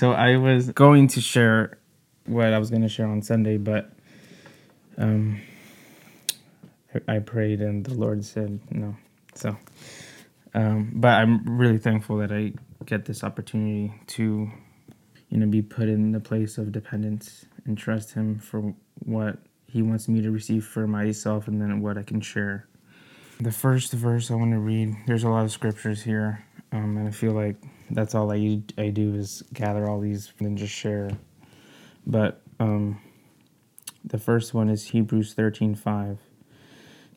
So I was going to share what I was going to share on Sunday, but um, I prayed and the Lord said no. So, um, but I'm really thankful that I get this opportunity to, you know, be put in the place of dependence and trust Him for what He wants me to receive for myself and then what I can share. The first verse I want to read, there's a lot of scriptures here, um, and I feel like that's all I, I do is gather all these and just share. But um, the first one is Hebrews 13 5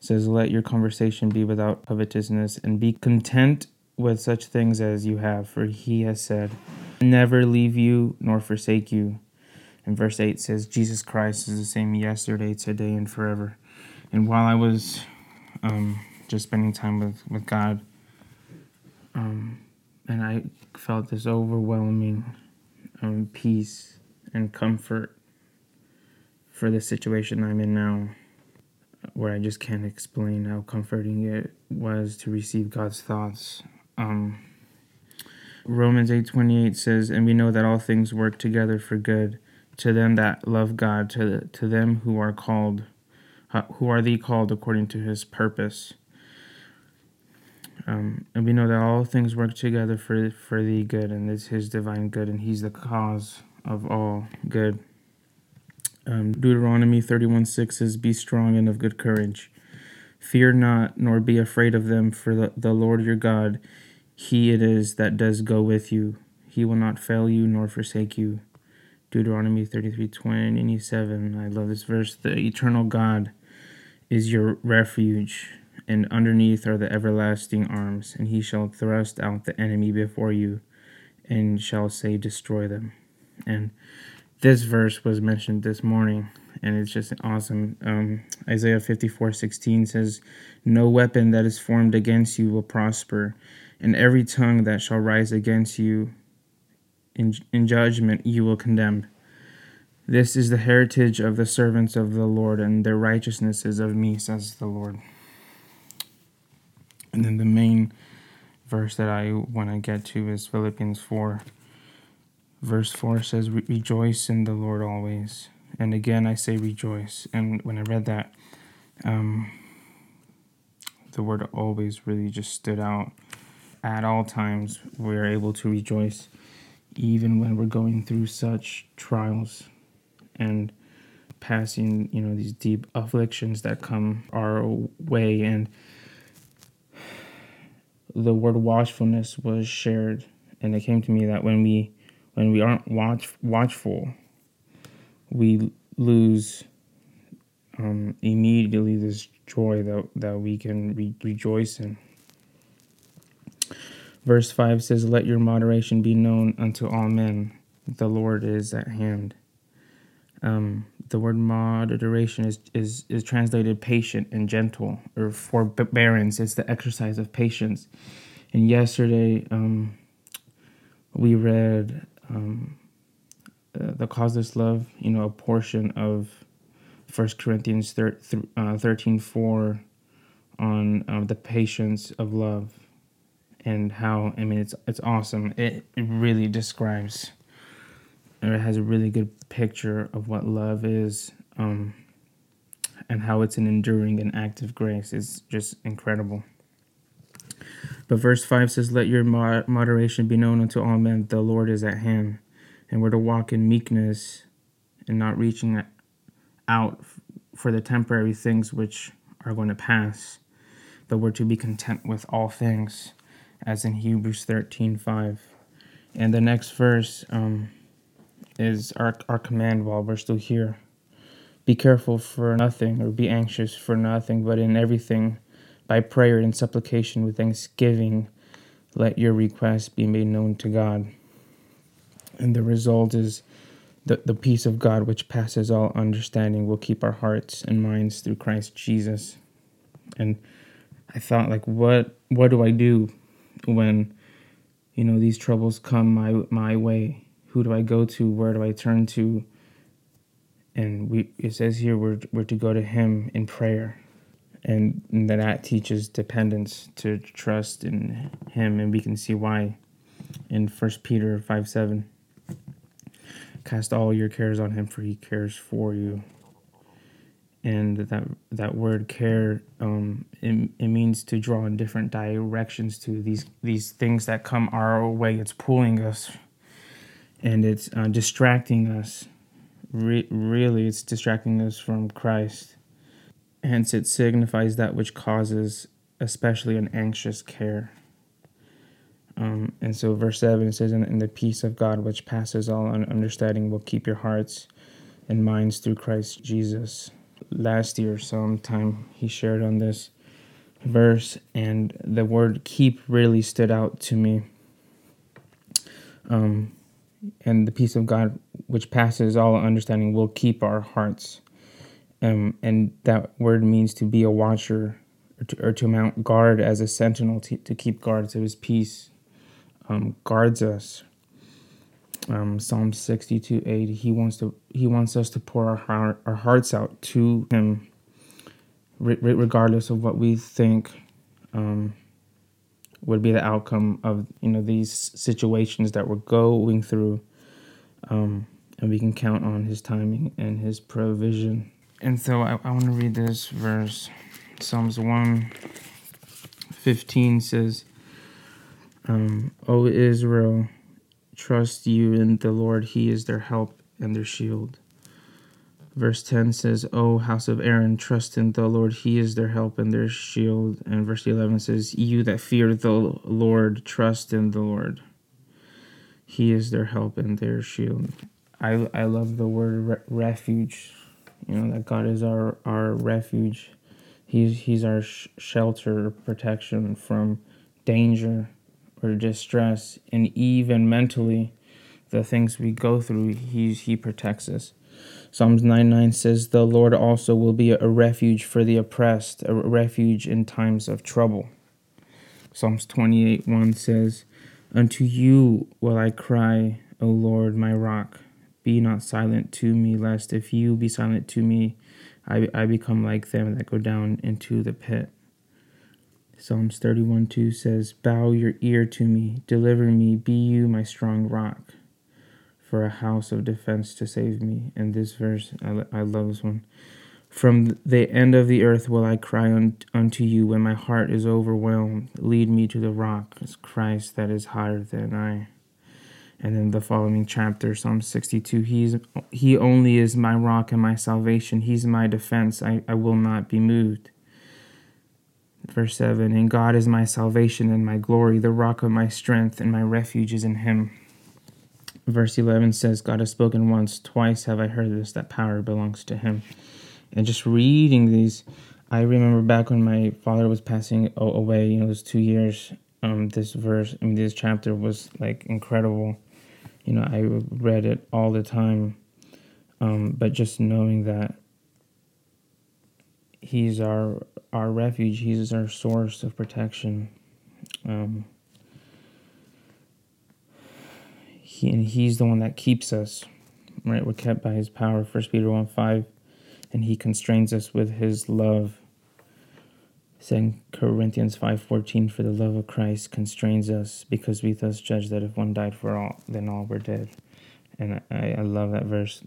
says, Let your conversation be without covetousness, and be content with such things as you have, for he has said, Never leave you nor forsake you. And verse 8 says, Jesus Christ is the same yesterday, today, and forever. And while I was um, just spending time with, with God, um, and I felt this overwhelming um, peace and comfort for the situation I'm in now where I just can't explain how comforting it was to receive God's thoughts. Um, Romans 8:28 says, "And we know that all things work together for good to them that love God, to to them who are called, who are the called according to His purpose." Um, and we know that all things work together for for the good, and it's His divine good, and He's the cause of all good. Um, Deuteronomy 31 6 says, Be strong and of good courage. Fear not, nor be afraid of them, for the, the Lord your God, He it is that does go with you. He will not fail you nor forsake you. Deuteronomy 33 27. I love this verse. The eternal God is your refuge, and underneath are the everlasting arms, and He shall thrust out the enemy before you, and shall say, Destroy them. And this verse was mentioned this morning and it's just awesome. Um, isaiah 54 16 says no weapon that is formed against you will prosper and every tongue that shall rise against you in, in judgment you will condemn. This is the heritage of the servants of the lord and their righteousness is of me says the lord and then the main verse that i want to get to is philippians 4 verse 4 says, Rejoice in the Lord always. And again, I say rejoice. And when I read that, um, the word always really just stood out. At all times, we're able to rejoice, even when we're going through such trials and passing, you know, these deep afflictions that come our way. And the word watchfulness was shared. And it came to me that when we when we aren't watch watchful, we lose um, immediately this joy that that we can re- rejoice in. Verse five says, "Let your moderation be known unto all men; the Lord is at hand." Um, the word moderation is, is is translated patient and gentle, or forbearance. It's the exercise of patience. And yesterday, um, we read um, uh, the causeless love, you know, a portion of First Corinthians thir- th- uh, 13 4 on uh, the patience of love and how, I mean, it's, it's awesome. It, it really describes, it has a really good picture of what love is um, and how it's an enduring and active grace. It's just incredible. But verse 5 says, Let your moderation be known unto all men, the Lord is at hand. And we're to walk in meekness and not reaching out for the temporary things which are going to pass, but we're to be content with all things, as in Hebrews 13 5. And the next verse um, is our, our command while we're still here. Be careful for nothing, or be anxious for nothing, but in everything by prayer and supplication with thanksgiving, let your requests be made known to God. And the result is the, the peace of God, which passes all understanding, will keep our hearts and minds through Christ Jesus. And I thought, like, what what do I do when you know these troubles come my my way? Who do I go to? Where do I turn to? And we it says here we're we're to go to Him in prayer and that teaches dependence to trust in him and we can see why in first peter 5 7 Cast all your cares on him, for he cares for you. And that that word care, um, it, it means to draw in different directions to these these things that come our way. It's pulling us, and it's uh, distracting us. Re- really, it's distracting us from Christ. Hence, it signifies that which causes, especially an anxious care. Um, and so, verse 7 it says, And the peace of God, which passes all understanding, will keep your hearts and minds through Christ Jesus. Last year, sometime, he shared on this verse, and the word keep really stood out to me. Um, and the peace of God, which passes all understanding, will keep our hearts. Um, and that word means to be a watcher or to, or to mount guard as a sentinel to, to keep guard. So his peace um, guards us. Um, Psalm 62 8, he wants to he wants us to pour our heart, our hearts out to him regardless of what we think um, would be the outcome of you know these situations that we're going through. Um, and we can count on his timing and his provision. And so i, I want to read this verse. Psalms 115 says um, o israel trust you in the lord. He is their help and their shield Verse 10 says, O house of Aaron, trust in the Lord. He is their help and their shield. And verse 11 says, You that fear the Lord, trust in the Lord. He is their help and their shield. I, I love the word re- refuge. You know, that God is our, our refuge. He's, he's our sh- shelter, protection from danger or distress. And even mentally, the things we go through, he, he protects us. Psalms 9 9 says, The Lord also will be a refuge for the oppressed, a refuge in times of trouble. Psalms 28 1 says, Unto you will I cry, O Lord, my rock. Be not silent to me, lest if you be silent to me, I, I become like them that go down into the pit. Psalms 31 2 says, Bow your ear to me, deliver me, be you my strong rock for a house of defense to save me. And this verse, I, I love this one. From the end of the earth will I cry un, unto you when my heart is overwhelmed. Lead me to the rock, as Christ that is higher than I. And then the following chapter, Psalm 62, He's, He only is my rock and my salvation. He's my defense. I, I will not be moved. Verse 7 And God is my salvation and my glory, the rock of my strength, and my refuge is in Him verse 11 says, God has spoken once, twice have I heard this, that power belongs to him. And just reading these, I remember back when my father was passing away, you know, those two years, um, this verse, I mean, this chapter was like incredible. You know, I read it all the time. Um, but just knowing that he's our our refuge, he's our source of protection. Um, he, and he's the one that keeps us right we're kept by his power first peter 1 5 and he constrains us with his love Second Corinthians 5:14 for the love of Christ constrains us because we thus judge that if one died for all then all were dead. And I, I love that verse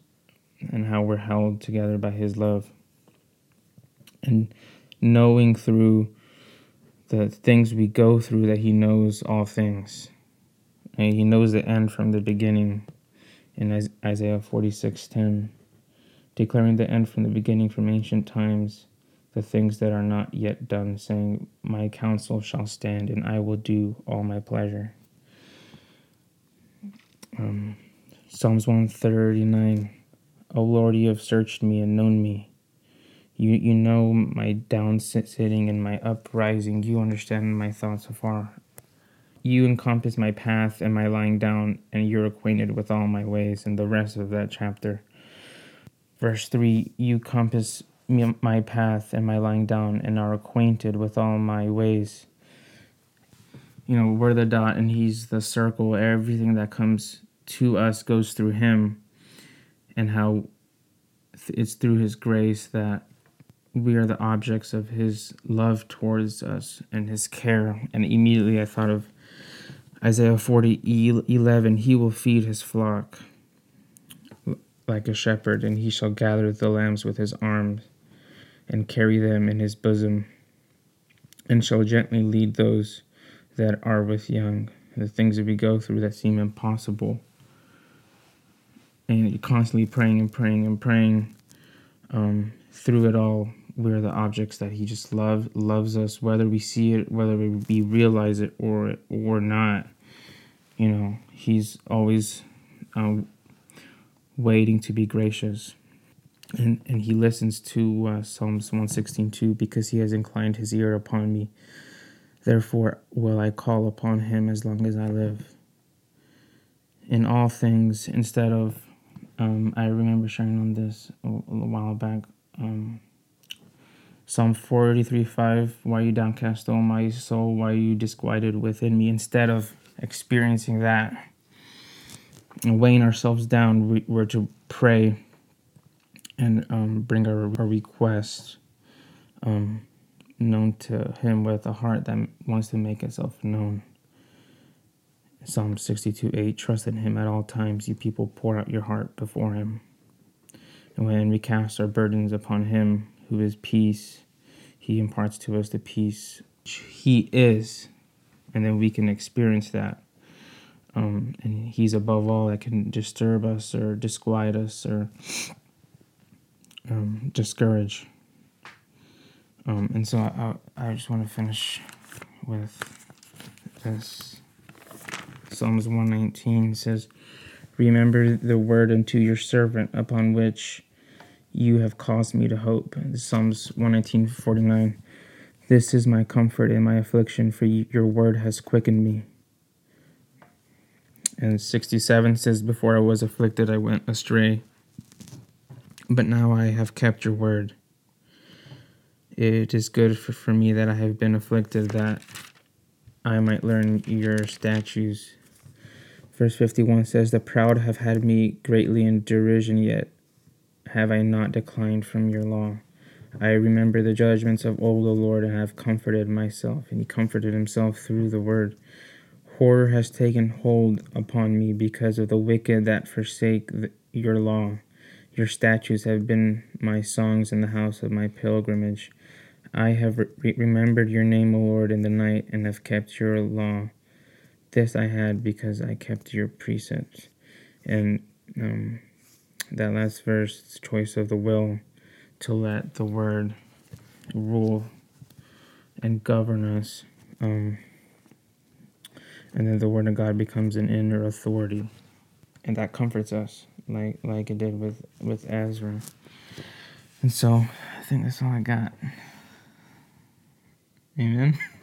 and how we're held together by his love. And knowing through the things we go through that he knows all things. And he knows the end from the beginning in Isaiah 46:10, declaring the end from the beginning from ancient times, the things that are not yet done, saying, My counsel shall stand, and I will do all my pleasure. Um, Psalms 139 O Lord, you have searched me and known me. You, you know my down sitting and my uprising. You understand my thoughts afar you encompass my path and my lying down, and you're acquainted with all my ways, and the rest of that chapter. Verse 3 You compass my path and my lying down, and are acquainted with all my ways. You know, we're the dot, and he's the circle. Everything that comes to us goes through him, and how it's through his grace that we are the objects of his love towards us and his care. And immediately I thought of Isaiah 40 11, he will feed his flock. like a shepherd, and he shall gather the lambs with his arms and carry them in his bosom, and shall gently lead those that are with young. The things that we go through that seem impossible. And you're constantly praying and praying and praying um, through it all. We're the objects that He just love loves us, whether we see it, whether we realize it or or not. You know, He's always um, waiting to be gracious. And, and he listens to uh, Psalms 116 too, because he has inclined his ear upon me. Therefore will I call upon him as long as I live. In all things, instead of, um, I remember sharing on this a, a while back. Um, Psalm 43 5, Why you downcast, O my soul? Why are you disquieted within me? Instead of experiencing that, and weighing ourselves down, we, we're to pray and um, bring our, our requests um, known to Him with a heart that wants to make itself known. Psalm 62 8 Trust in Him at all times, you people pour out your heart before Him. And when we cast our burdens upon Him, who is peace, He imparts to us the peace He is. And then we can experience that um, and he's above all that can disturb us or disquiet us or um, discourage. Um, and so I, I, just want to finish with this. Psalms 119 says, Remember the word unto your servant upon which you have caused me to hope. Psalms 119, 49. This is my comfort in my affliction, for your word has quickened me. And 67 says, Before I was afflicted, I went astray, but now I have kept your word. It is good for, for me that I have been afflicted, that I might learn your statutes. Verse 51 says, The proud have had me greatly in derision, yet have I not declined from your law. I remember the judgments of old, O Lord, and have comforted myself. And he comforted himself through the word. Horror has taken hold upon me because of the wicked that forsake the, your law. Your statutes have been my songs in the house of my pilgrimage. I have re- remembered your name, O Lord, in the night, and have kept your law. This I had because I kept your precepts. And um, that last verse, choice of the will to let the word rule and govern us. Um, and then the word of God becomes an inner authority, and that comforts us, like like it did with with Ezra. And so, I think that's all I got. Amen.